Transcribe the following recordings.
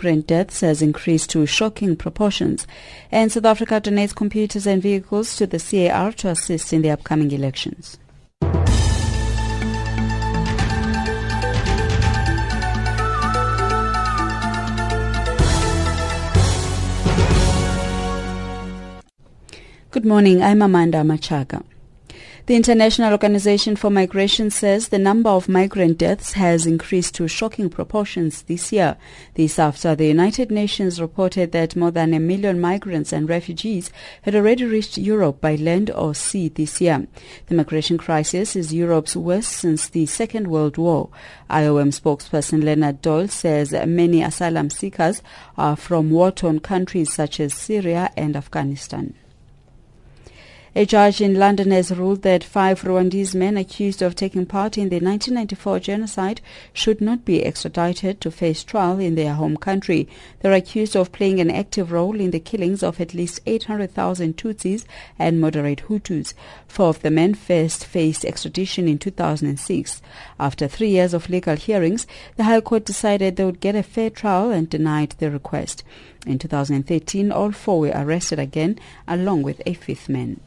migrant deaths has increased to shocking proportions, and South Africa donates computers and vehicles to the CAR to assist in the upcoming elections. Good morning, I'm Amanda Machaga. The International Organization for Migration says the number of migrant deaths has increased to shocking proportions this year. This after the United Nations reported that more than a million migrants and refugees had already reached Europe by land or sea this year. The migration crisis is Europe's worst since the Second World War. IOM spokesperson Leonard Doyle says many asylum seekers are from war-torn countries such as Syria and Afghanistan. A judge in London has ruled that five Rwandese men accused of taking part in the 1994 genocide should not be extradited to face trial in their home country. They are accused of playing an active role in the killings of at least 800,000 Tutsis and moderate Hutus. Four of the men first faced extradition in 2006. After three years of legal hearings, the High Court decided they would get a fair trial and denied the request. In 2013, all four were arrested again, along with a fifth man.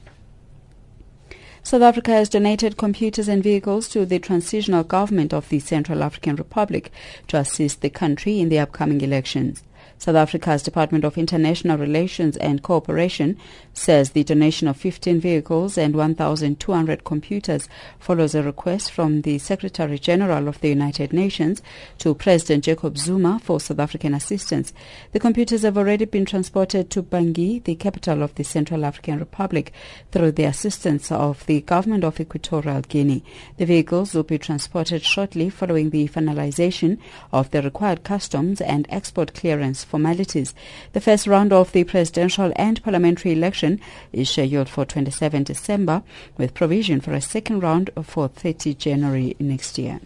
South Africa has donated computers and vehicles to the transitional government of the Central African Republic to assist the country in the upcoming elections. South Africa's Department of International Relations and Cooperation says the donation of 15 vehicles and 1,200 computers follows a request from the Secretary General of the United Nations to President Jacob Zuma for South African assistance. The computers have already been transported to Bangui, the capital of the Central African Republic, through the assistance of the government of Equatorial Guinea. The vehicles will be transported shortly following the finalization of the required customs and export clearance formalities. The first round of the presidential and parliamentary election is scheduled for 27 December, with provision for a second round for 30 January next year.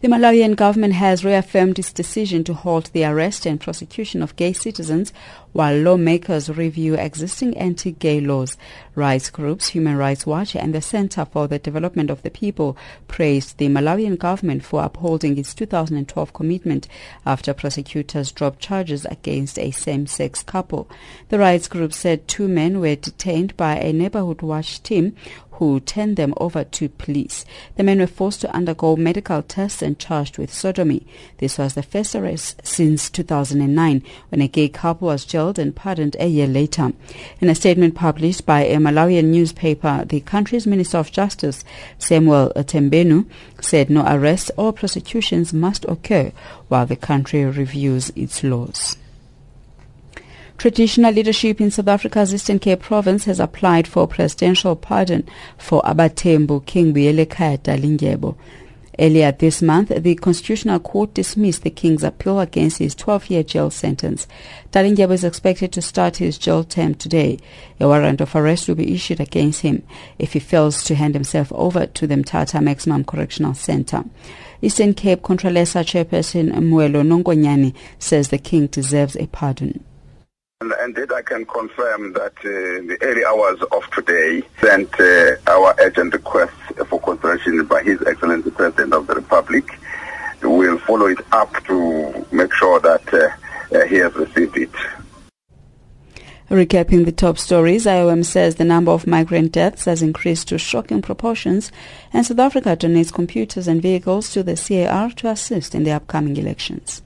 The Malawian government has reaffirmed its decision to halt the arrest and prosecution of gay citizens while lawmakers review existing anti-gay laws. Rights groups, Human Rights Watch and the Center for the Development of the People praised the Malawian government for upholding its 2012 commitment after prosecutors dropped charges against a same-sex couple. The rights group said two men were detained by a neighborhood watch team who turned them over to police. The men were forced to undergo medical tests and charged with sodomy. This was the first arrest since 2009 when a gay couple was jailed and pardoned a year later. In a statement published by a Malawian newspaper, the country's Minister of Justice, Samuel Tembenu, said no arrests or prosecutions must occur while the country reviews its laws. Traditional leadership in South Africa's Eastern Cape province has applied for presidential pardon for Abatembu King Dalindyebo. Earlier this month, the Constitutional Court dismissed the king's appeal against his 12-year jail sentence. Dalindyebo is expected to start his jail term today. A warrant of arrest will be issued against him if he fails to hand himself over to the Mthatha Maximum Correctional Center. Eastern Cape Contralesa chairperson Mwelo Nonkonyana says the king deserves a pardon. And indeed, I can confirm that uh, the early hours of today, sent uh, our urgent request for consideration by His Excellency President of the Republic. We'll follow it up to make sure that uh, uh he has received it. Recapping the top stories, IOM says the number of migrant deaths has increased to shocking proportions, and South Africa donates computers and vehicles to the CAR to assist in the upcoming elections.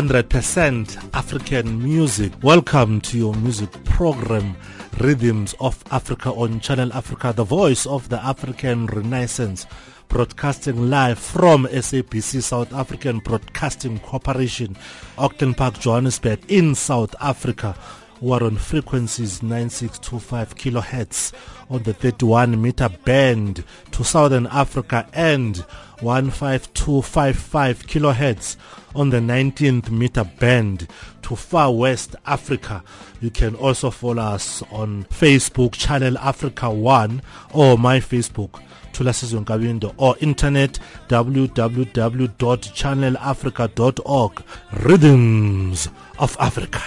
100% African music. Welcome to your music program, Rhythms of Africa on Channel Africa, the voice of the African Renaissance broadcasting live from SABC South African Broadcasting Corporation, Auckland Park, Johannesburg in South Africa. We are on frequencies 9625 kilohertz on the 31 meter band to Southern Africa and 15255 kilohertz on the 19th meter band to far west Africa. You can also follow us on Facebook, Channel Africa 1 or my Facebook. Thulasizwe Nkabinde or internet www.channelafrica.org Rhythms of Africa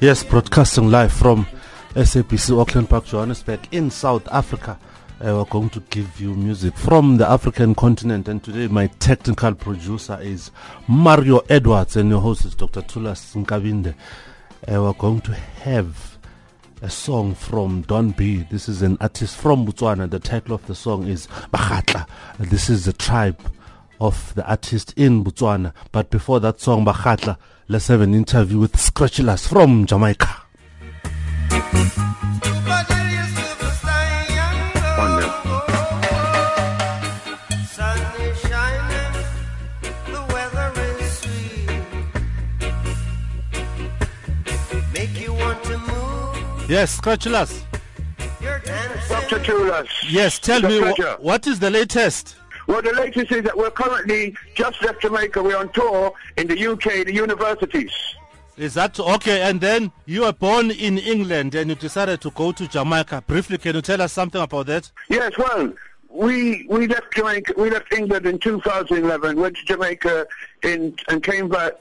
Yes, broadcasting live from SABC Auckland Park, Johannesburg in South Africa. Uh, we're going to give you music from the African continent. And today, my technical producer is Mario Edwards, and your host is Dr. Thulas Nkabinde. Uh, we're going to have a song from Don B. This is an artist from Botswana. The title of the song is Bakgatla. This is the tribe of the artist in Botswana. But before that song, Bakgatla, let's have an interview with Schratchylus from Jamaica. Yes, Schratchylus. Dr. Yes, tell me, wh- what is the latest? Well, the latest is that we're currently just left Jamaica. We're on tour in the UK, the universities. Is that okay? And then you were born in England and you decided to go to Jamaica. Briefly, can you tell us something about that? Yes, well, we we left Jamaica. We left England in 2011. Went to Jamaica in and came back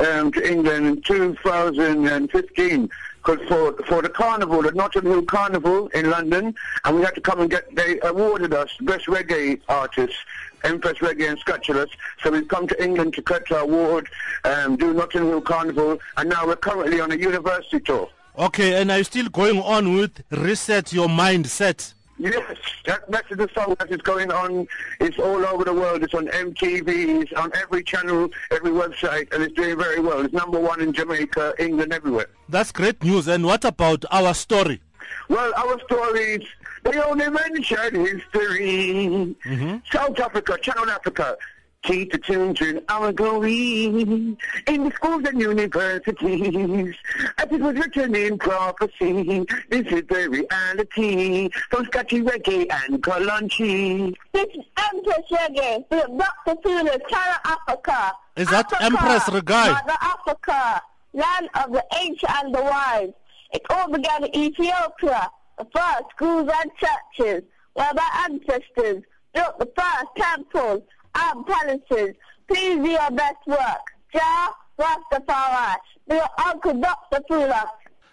um, to England in 2015 because for for the carnival, the Notting Hill Carnival in London, and we had to come and get. They awarded us best reggae artists. Empress Reggae and Schratchylus. So we've come to England to collect our award, um, do Notting Hill Carnival, and now we're currently on a university tour. Okay, and are you still going on with Reset Your Mindset? Yes, that, that's the song that is going on. It's all over the world. It's on MTV, it's on every channel, every website, and it's doing very well. It's number one in Jamaica, England, everywhere. That's great news. And what about our story? Well, our stories, they only mention history. Mm-hmm. South Africa, Channel Africa, teach the children our glory in the schools and universities. As it was written in prophecy, this is the reality from Scotty Reggae and Kalanchi. This is Empress Reggae with Dr. Tuna, Channel Africa. Is that Africa, Empress Reggae? Mother Africa, land of the ancient and the wise. It all began in Ethiopia, the first schools and churches, where my ancestors built the first temples palaces. Please do your best work. Jah Rastafari, your Uncle Dr. Tuna.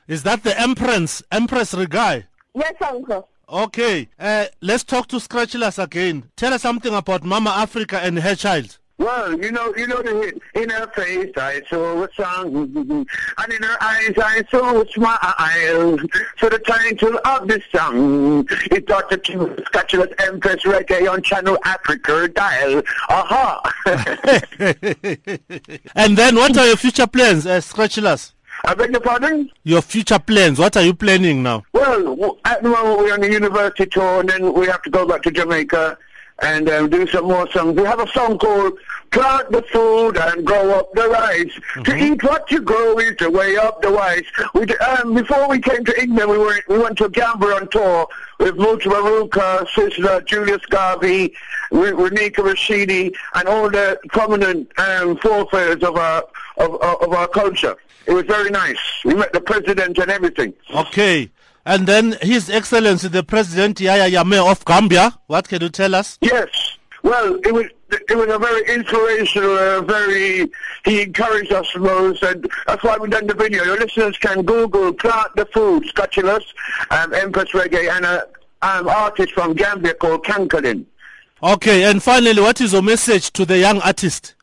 Is that the Empress, Empress Reggae? Yes, Uncle. Okay, uh, let's talk to Schratchylus again. Tell us something about Mama Africa and her child. Well, you know, you know the hit. In her face I saw a song, and in her eyes I saw a smile. So the title of this song is Dr. King Schratchylus Empress Reggae on Channel Africa dial. Aha! and then what are your future plans, uh, Schratchylus? I beg your pardon? Your future plans, what are you planning now? Well, at the moment we're on a university tour, and then we have to go back to Jamaica and um, do some more songs. We have a song called "Plant the Food and Grow Up the Rice." To eat what you grow is the way up the rice. We um, before we came to England, we were we went to Gambia on tour with Muta Maruka, Sizzla, Julius Garvey, with Renika Rashidi, and all the prominent um, forefathers of our of, of, of our culture. It was very nice. We met the president and everything. Okay. And then His Excellency the President Yahya Jammeh of Gambia. What can you tell us? Yes. Well, it was it was a very inspirational, uh, very he encouraged us most, and that's why we done the video. Your listeners can Google "Plant the Food" Schratchylus, um, Empress Reggae, and an um, artist from Gambia called Kankalin. Okay, and finally, what is your message to the young artist?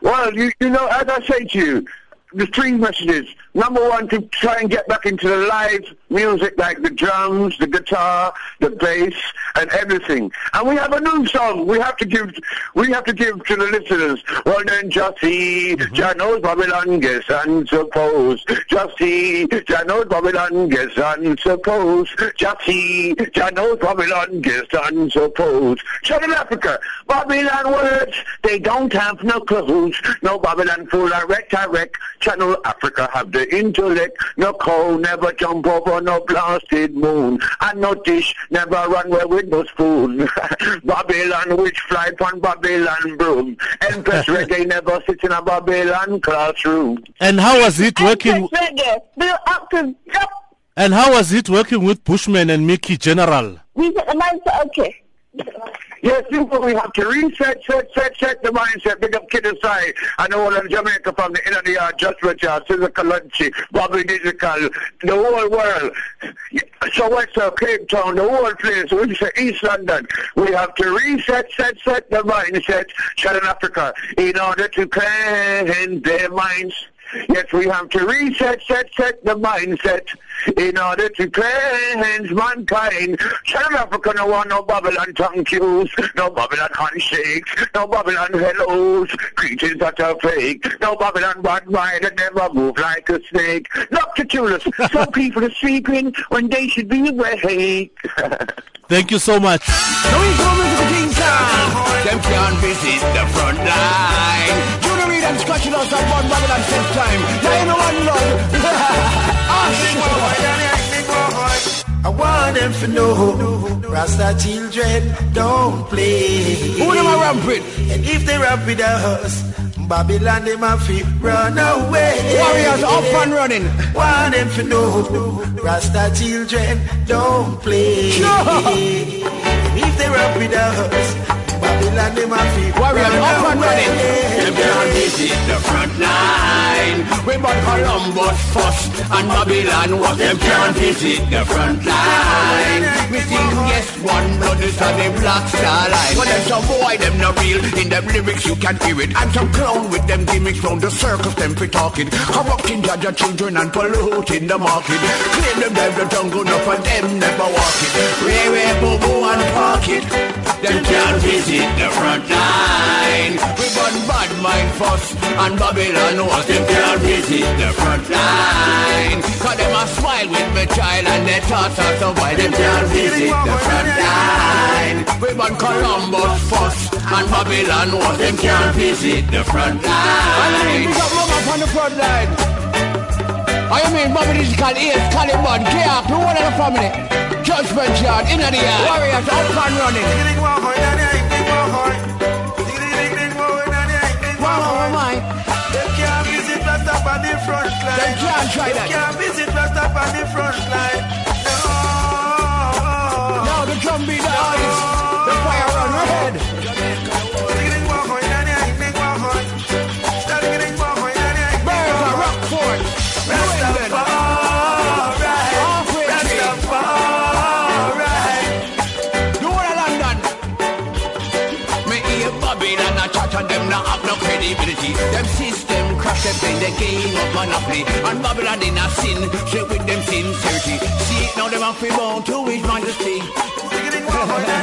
Well, you, you know, as I say to you, the three messages. Number one, to try and get back into the live music like the drums, the guitar, the bass, and everything. And we have a new song. We have to give. We have to give to the listeners. Well then, just see, mm-hmm. Jah knows Babylon gets and suppose. Just see, Jah knows Babylon gets and suppose. Just see, Jah knows Babylon gets and suppose. Channel Africa, Babylon words, they don't have no clues. No Babylon full of rhetoric. Channel Africa have the intellect. No cow never jump over no blasted moon. And no dish never run away with no spoon. Babylon which fly upon Babylon broom. Empress reggae never sit in a Babylon classroom. And how was it working? Empress Reggae, built up to. And how was it working with Bushman and Mickey General? We set the mindset, okay. Yes, people, we have to reset, set, set, set the mindset. Big up Kid Asai. Know all of Jamaica from the inner the yard, Just Richard, Cesar Kalanchi, Bobby Digital, the whole world. So what's up, Cape Town, the whole place, we say East London. We have to reset, set, set the mindset, Southern Africa, in order to cleanse their minds. Yes, we have to reset, set, set the mindset in order to cleanse mankind. South Africa no want no Babylon tongue cues, no Babylon handshakes, no Babylon hellos, greetings that are fake, no Babylon bad mind that never move like a snake. Dr. Tulip, some people are sleeping when they should be awake. Thank you so much. Now we come the King Town. Them can't visit the front line. And Scotch Lost and Bon Babylon same time. Now you know one love. Ah, I want them to know Rasta children don't play. Who them a ramp with? And if they rap with us, Babylon them a fi run away. Warriors up and running. Want them to know Rasta children don't play. And if they rap with us, Babylon them a fi Warriors run up and running. Them can't visit the front line. We but Columbus first and Babylon was them can't visit the front line. We think yes one blood is on the black star line. Well them some boy them not real in them lyrics you can hear it. And some clown with them gimmicks round the circus them fi talking. Corrupting Jaja children and polluting the market. Claim them them the jungle enough and them never walk it. Ray Ray Boo Boo and park it. Them can't visit the front line. We burn bad mind first and Babylon was them can't visit the front line. Cause them a smile with me child and they thoughts are so why them can't visit the front line. We burn Columbus first and Babylon was them can't visit the front line. And up on the front line. I mean, Bobby Digital, Ace, Caliban, K-Ark, the one of the family. Judgment Yard, in the yard. Warriors up and running. Visit Rasta on the front line. Them can't try that. can't visit Rasta on the front line. Crash play the game of monopoly. And Babylon in a sin, straight with them sincerity. See now them have to bow to his majesty.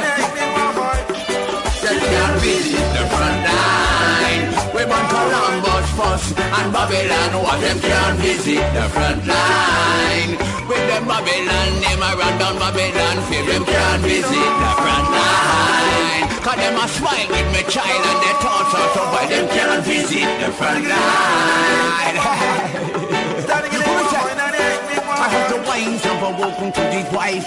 And Babylon what them can't visit the front line. With them Babylon name a run down Babylon fear them can't visit the front line. Cause them a smile with me child and their thoughts are so why them can't visit the front line. I have the wines of a welcome to these wise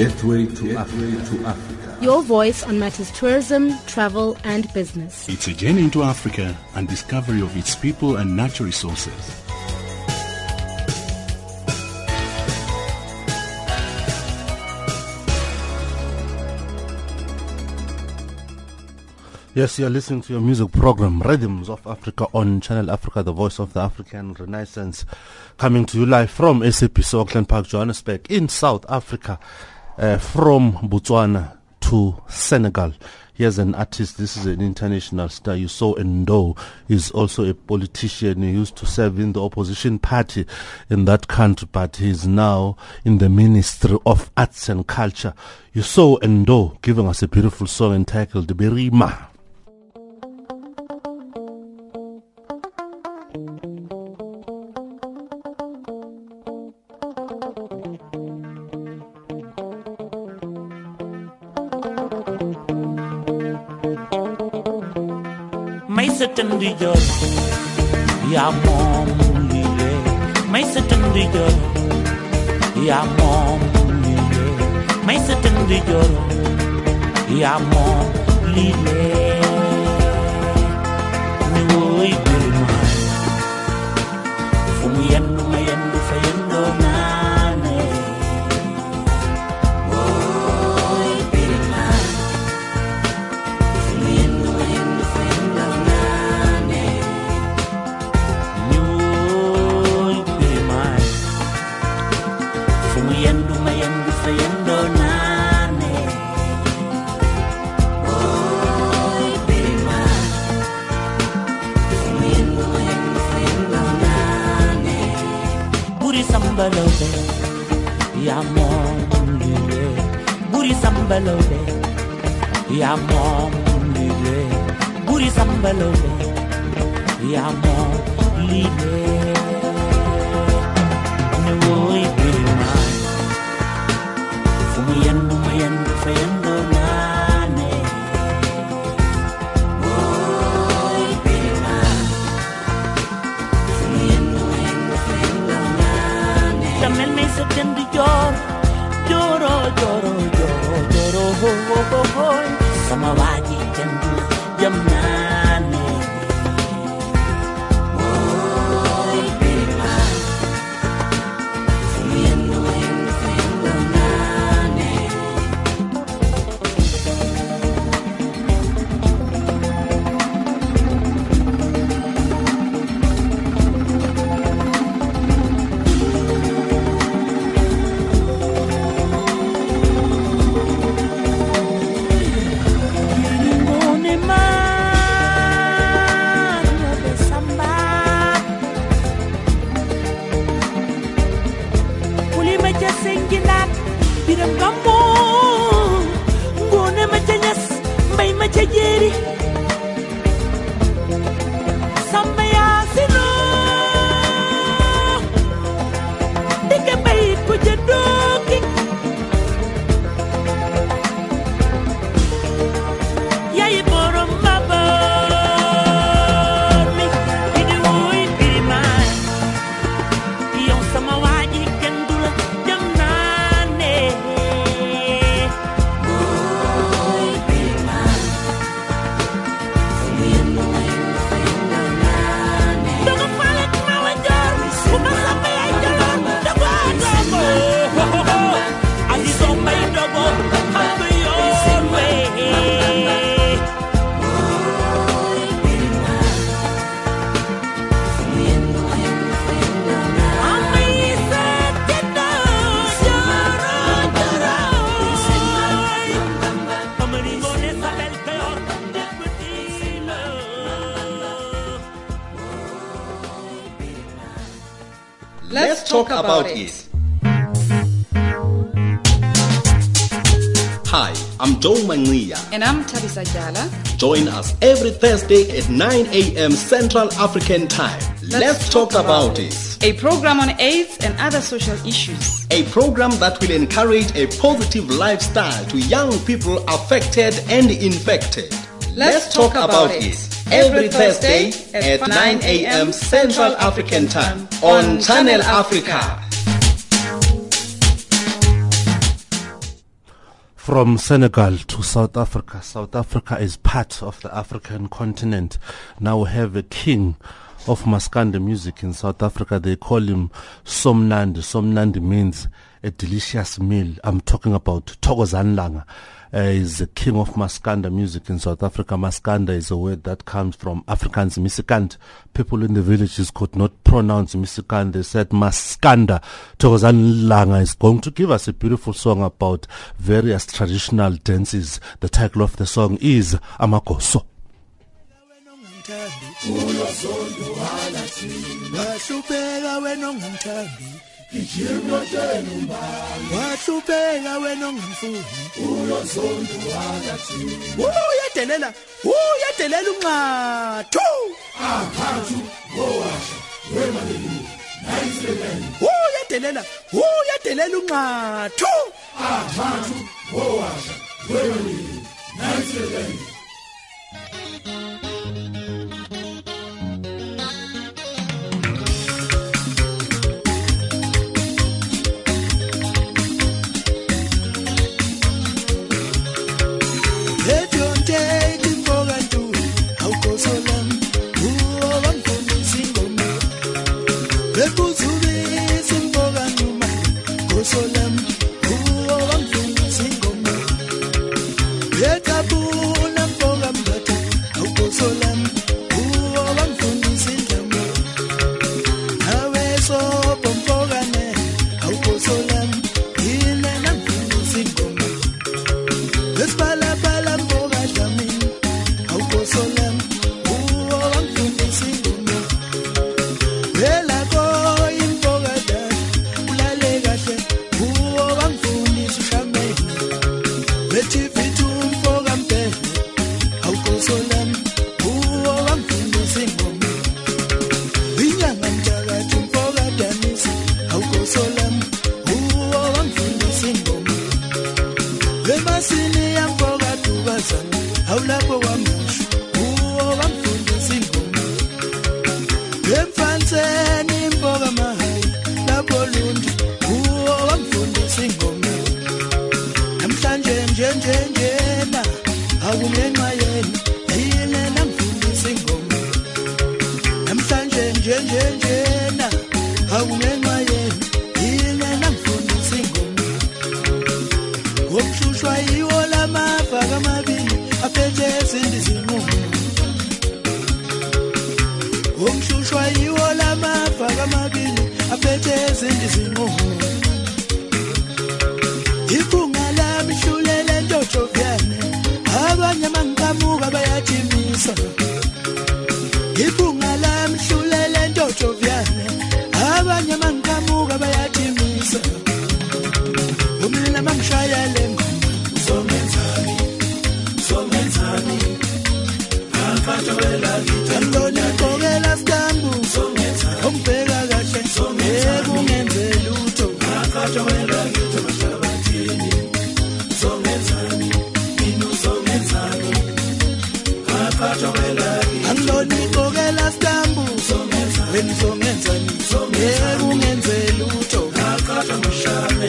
Gateway to Africa. To Africa. Your voice on matters tourism, travel, and business. It's a journey into Africa and discovery of its people and natural resources. Yes, you're listening to your music program, Rhythms of Africa on Channel Africa, the voice of the African Renaissance, coming to you live from SABC Auckland Park, Johannesburg, in South Africa, uh, from Botswana to Senegal. Here's an artist, this is an international star. Youssou N'Dour is also a politician. He used to serve in the opposition party in that country, but he's now in the Ministry of Arts and Culture. Youssou N'Dour giving us a beautiful song entitled Birima. Let's talk about it. Hi, I'm Joe Manglia. And I'm Tabisa Jala. Join us every Thursday at 9 a.m. Central African Time. Let's, talk, about it. A program on AIDS and other social issues. A program that will encourage a positive lifestyle to young people affected and infected. Let's talk about it. Every Thursday at 9 a.m. Central African Time on Channel Africa. From Senegal to South Africa. South Africa is part of the African continent. Now we have a king of Maskanda music in South Africa. They call him Somnandi. Somnandi means a delicious meal. I'm talking about Thokozani Langa. Uh, is the king of Maskanda music in South Africa. Maskanda is a word that comes from Afrikaans Misikant. People in the villages could not pronounce Misikant. They said Maskanda. Thokozani Langa is going to give us a beautiful song about various traditional dances. The title of the song is Amakoso. Wahlupheka wena ongamfuni uyadelela. Uyadelela unxathu uyadelela. Uyadelela unxathu andonikokela stambu wena uzongenzani? Yeke ungenze lutho.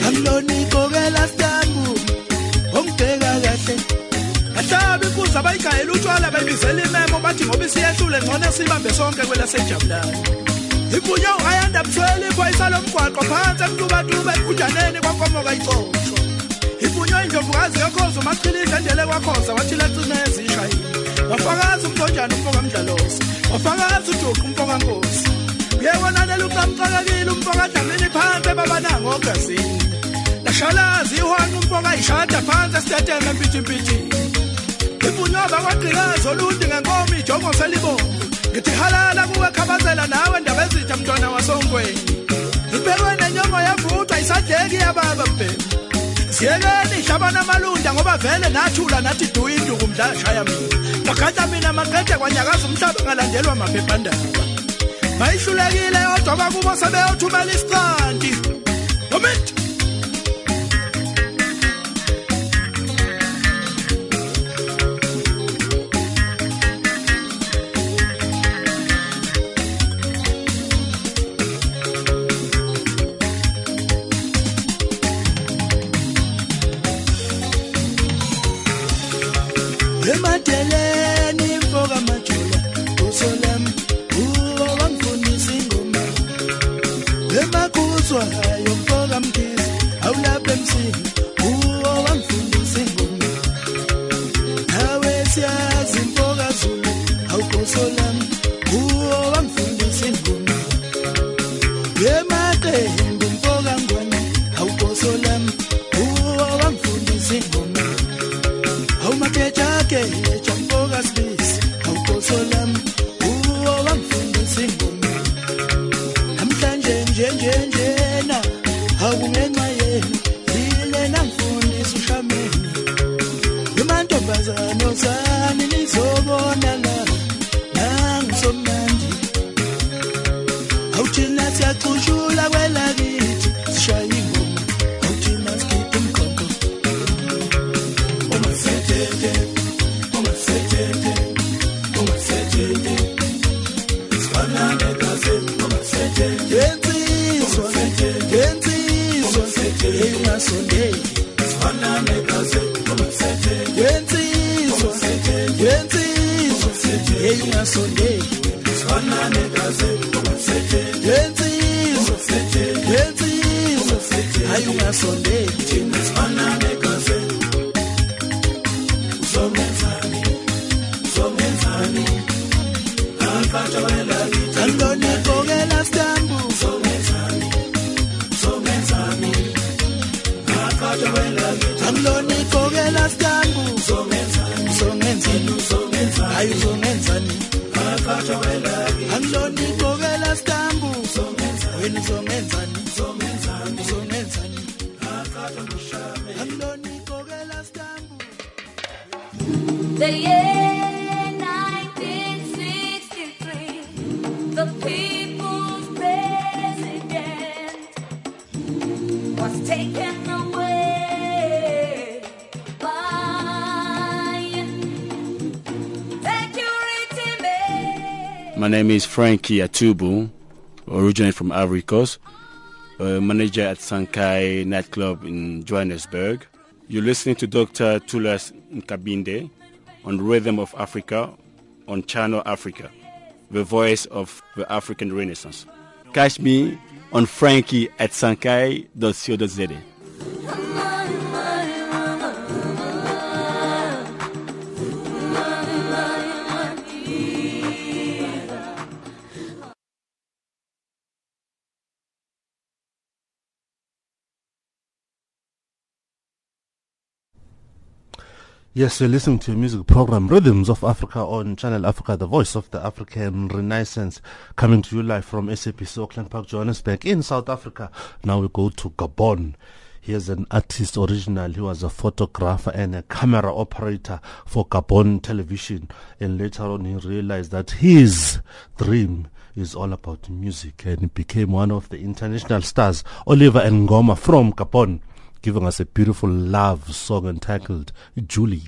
Andonikokela stambu ongibheka kahle. Ahlabi imfuza bayigayela utshwala bayibizela imemo bathi ngoba isiyehlule ngcono siyibambe sonke kwelesejabulayo ibuye uhayanda mthwele iboyisa lomgwaqo phansi emntubatube ebujaneni kwankomoka ixoxo ibunywe indlovukazi yokhoza umachilidla endele kwakhoza wathila cime ezishayile wafakazi umthonjana umfokamdlalosi wafakazi ujuqu umfokankosi uyewonanela uqamxakekile umfokadlamini phansi ebabanangogazini lashalazi ihwanqa umfokayishada phansi esiteteme empijimpijini ibunywa bakwagqikazi olundi ngenkomo ijongo selibona ngithi halala kuwe khabazela nawe ndaba ezitha mntwana wasonkweni ibekwe nenyongo yavuthwa isadleki yababa mbhemu siyekeni ihlabana amalunda ngoba vele nathula nathi duyinduku mdlashaya mina. Ngagada mina maqede kwanyakaza umhlaba ngalandelwa maphephandaba. Bayihlulekile yodwa bakubo sebeyothumela isiqanti moment. yeyungasondeli yenzizo yenzizo hayi ungasondeli Frankie Atubu, originally from Ivory Coast, uh, manager at Sankai nightclub in Johannesburg. You're listening to Dr. Tulas Nkabinde on Rhythm of Africa on Channel Africa, the voice of the African Renaissance. Catch me on Frankie at sankai.co.za. Yes, you're listening to a music program, Rhythms of Africa on Channel Africa, the voice of the African Renaissance, coming to you live from SABC Auckland Park, Johannesburg in South Africa. Now we go to Gabon. Here's an artist original. He was a photographer and a camera operator for Gabon television. And later on, he realized that his dream is all about music and became one of the international stars, Oliver Ngoma from Gabon giving us a beautiful love song entitled Julie.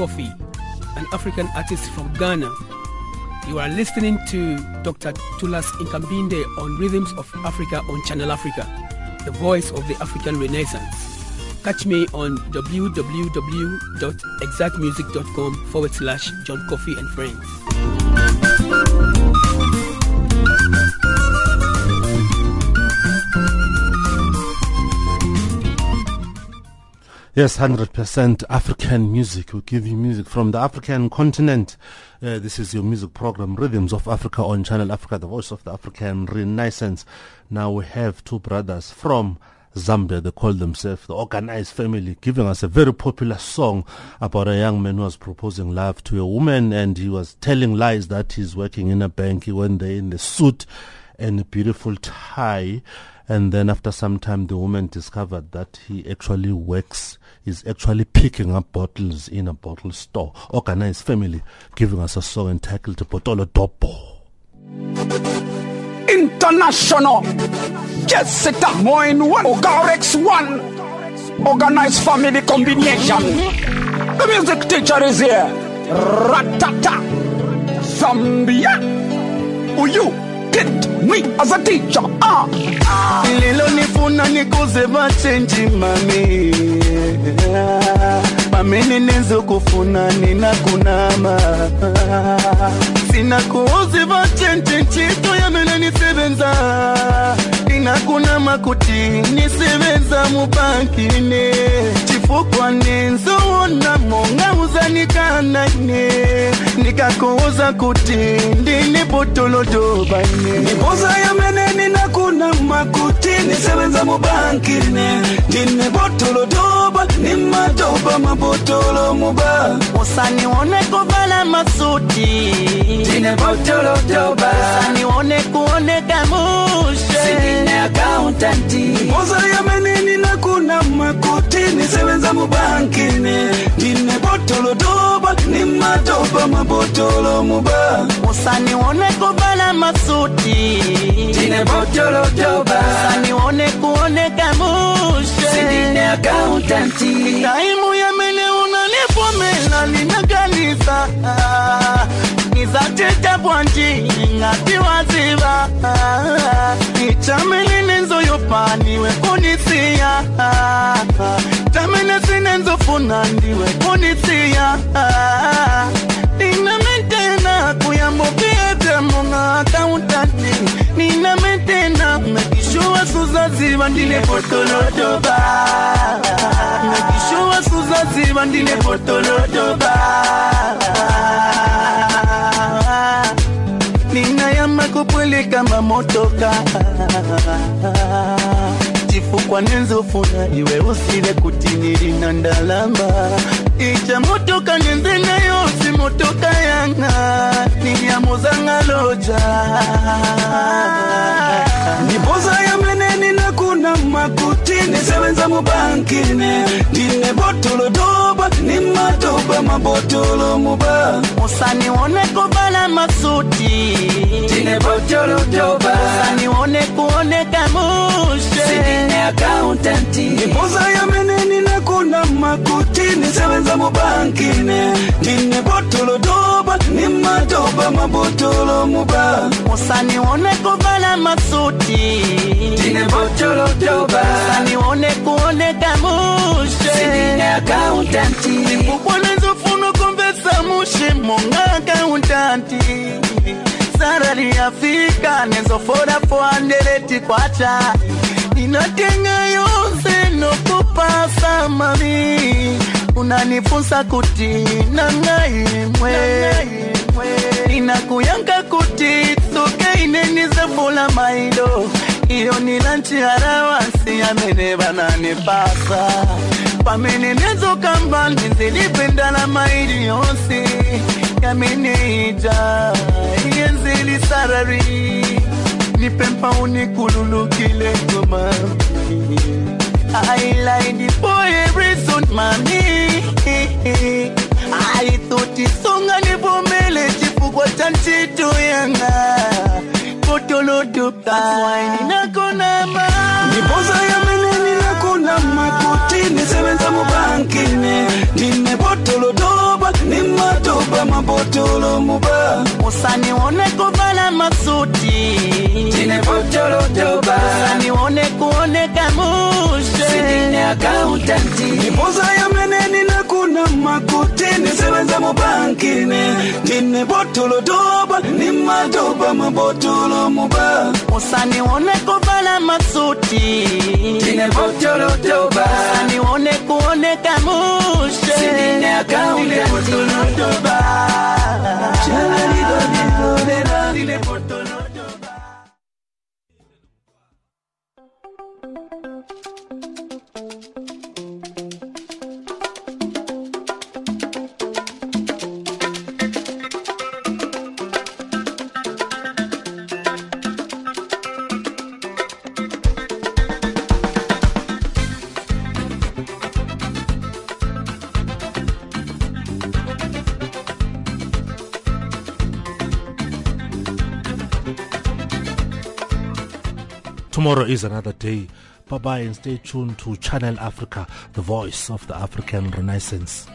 Coffey, an African artist from Ghana. You are listening to Dr. Tulas Nkabinde on Rhythms of Africa on Channel Africa, the voice of the African Renaissance. Catch me on www.exactmusic.com forward slash John Coffee and Friends. Yes, 100% African music. We give you music from the African continent. Uh, this is your music program, Rhythms of Africa on Channel Africa, the voice of the African Renaissance. Now we have two brothers from Zambia. They call themselves the Organized Family, giving us a very popular song about a young man who was proposing love to a woman and he was telling lies that he's working in a bank. He went there in the suit and a beautiful tie. And then after some time, the woman discovered that he actually works, is actually picking up bottles in a bottle store. Organized family giving us a song entitled Botolo Dopo. International. Jessica Moin One. Ogarex One. Organized family combination. The music teacher is here. Ratata. Zambia. Uyu. Get me as a teacher. Ah. lelo nifuna nikuze vachenji mami Amini nizokufuna ninakunama. Sinakuuziva chenchenchito yamenanisebenza ninakunama kuti niseveza mubankine chifukwa nenzoona monga uzanikanane nikakuuza kuti ndine botolodobane Nipoza yamene ninakuna makuti nisebenza mu banki ne ndine botolo doba ni madoba mabotolo muba. Usanione kuvala masuti. Ndine botolo doba usanione kuoneka mushe Accountanti manini na kuna makuti nisebenza mu ndine botolo doba ni matoba mabotolo muba. Usanione kuvala masuti. Ndine botolo doba. Usanione kuoneka mushe sindine accountanti taimu yamene unanifomela linakanisa nizateta bwanji ngatiwaziva ichamene nenzoyopaniwe kunisiya tamene sinenzofuna ndiwe kunisiya ninametena kuyambopiyete monga akauntanti ninametena nakishuwa suzaziva ndine potolodoba nakishuwa suzaziva ndine potolodoba ninayama kopwele kama motoka. Chifukwa nenzofuna iwe usile kutiniri na ndalamba. Icha motoka nenze nayo si motoka yanga. Niyamozanga loja. Niboza ya mleneni ninakuna makuti nisebenza mu banki ne ndine botolo doba ni madoba mabotolo muba. Usanione kuvala masuti. Ndine botolo doba. Usanione kuoneka mushe Sine accountanti nipoza yamene ninakuna makuti nisebenza mu banki ne ndine botolo doba ni madoba mabotolo muba. Usanione kuvala masuti Sine mbocholo toba Anione kuone kamushe. Sine accountanti Nikubona nzofunu kumvesa mushe Monga accountanti Sarari afika nezofora 400 kwacha. Ninatenga yose nokupasa mami unanifunsa kuti nangai mwe Ninakuyanka kuti tuke ineni zefula maido iyo ni lanchi harawasi ameneva nanipasa pamenenezoka mbali zilipendana maili yonse yameneija iyenzili sarari. Nipempa unikululukile goma. I like the boy reason mami. I thought isonga nivumele chifukwa cha nchito yanga. Potolodoka waininakona nipoza yamene ninakuna makuti nisebenza mu banki ne ndine botolo mabotolo muba. Usanione kuvala masuti. Tine botolo toba usanione kuoneka mushe sidine akauntanti nipoza ya meneni na kuna makuti nisebenza mubankine tine botolo toba ni madoba mabotolo muba usanione kuvala masuti tine botolo toba usanione kuoneka mushe sidine akauntanti toba Tine botolo Tomorrow is another day. Bye bye and stay tuned to Channel Africa, the voice of the African Renaissance.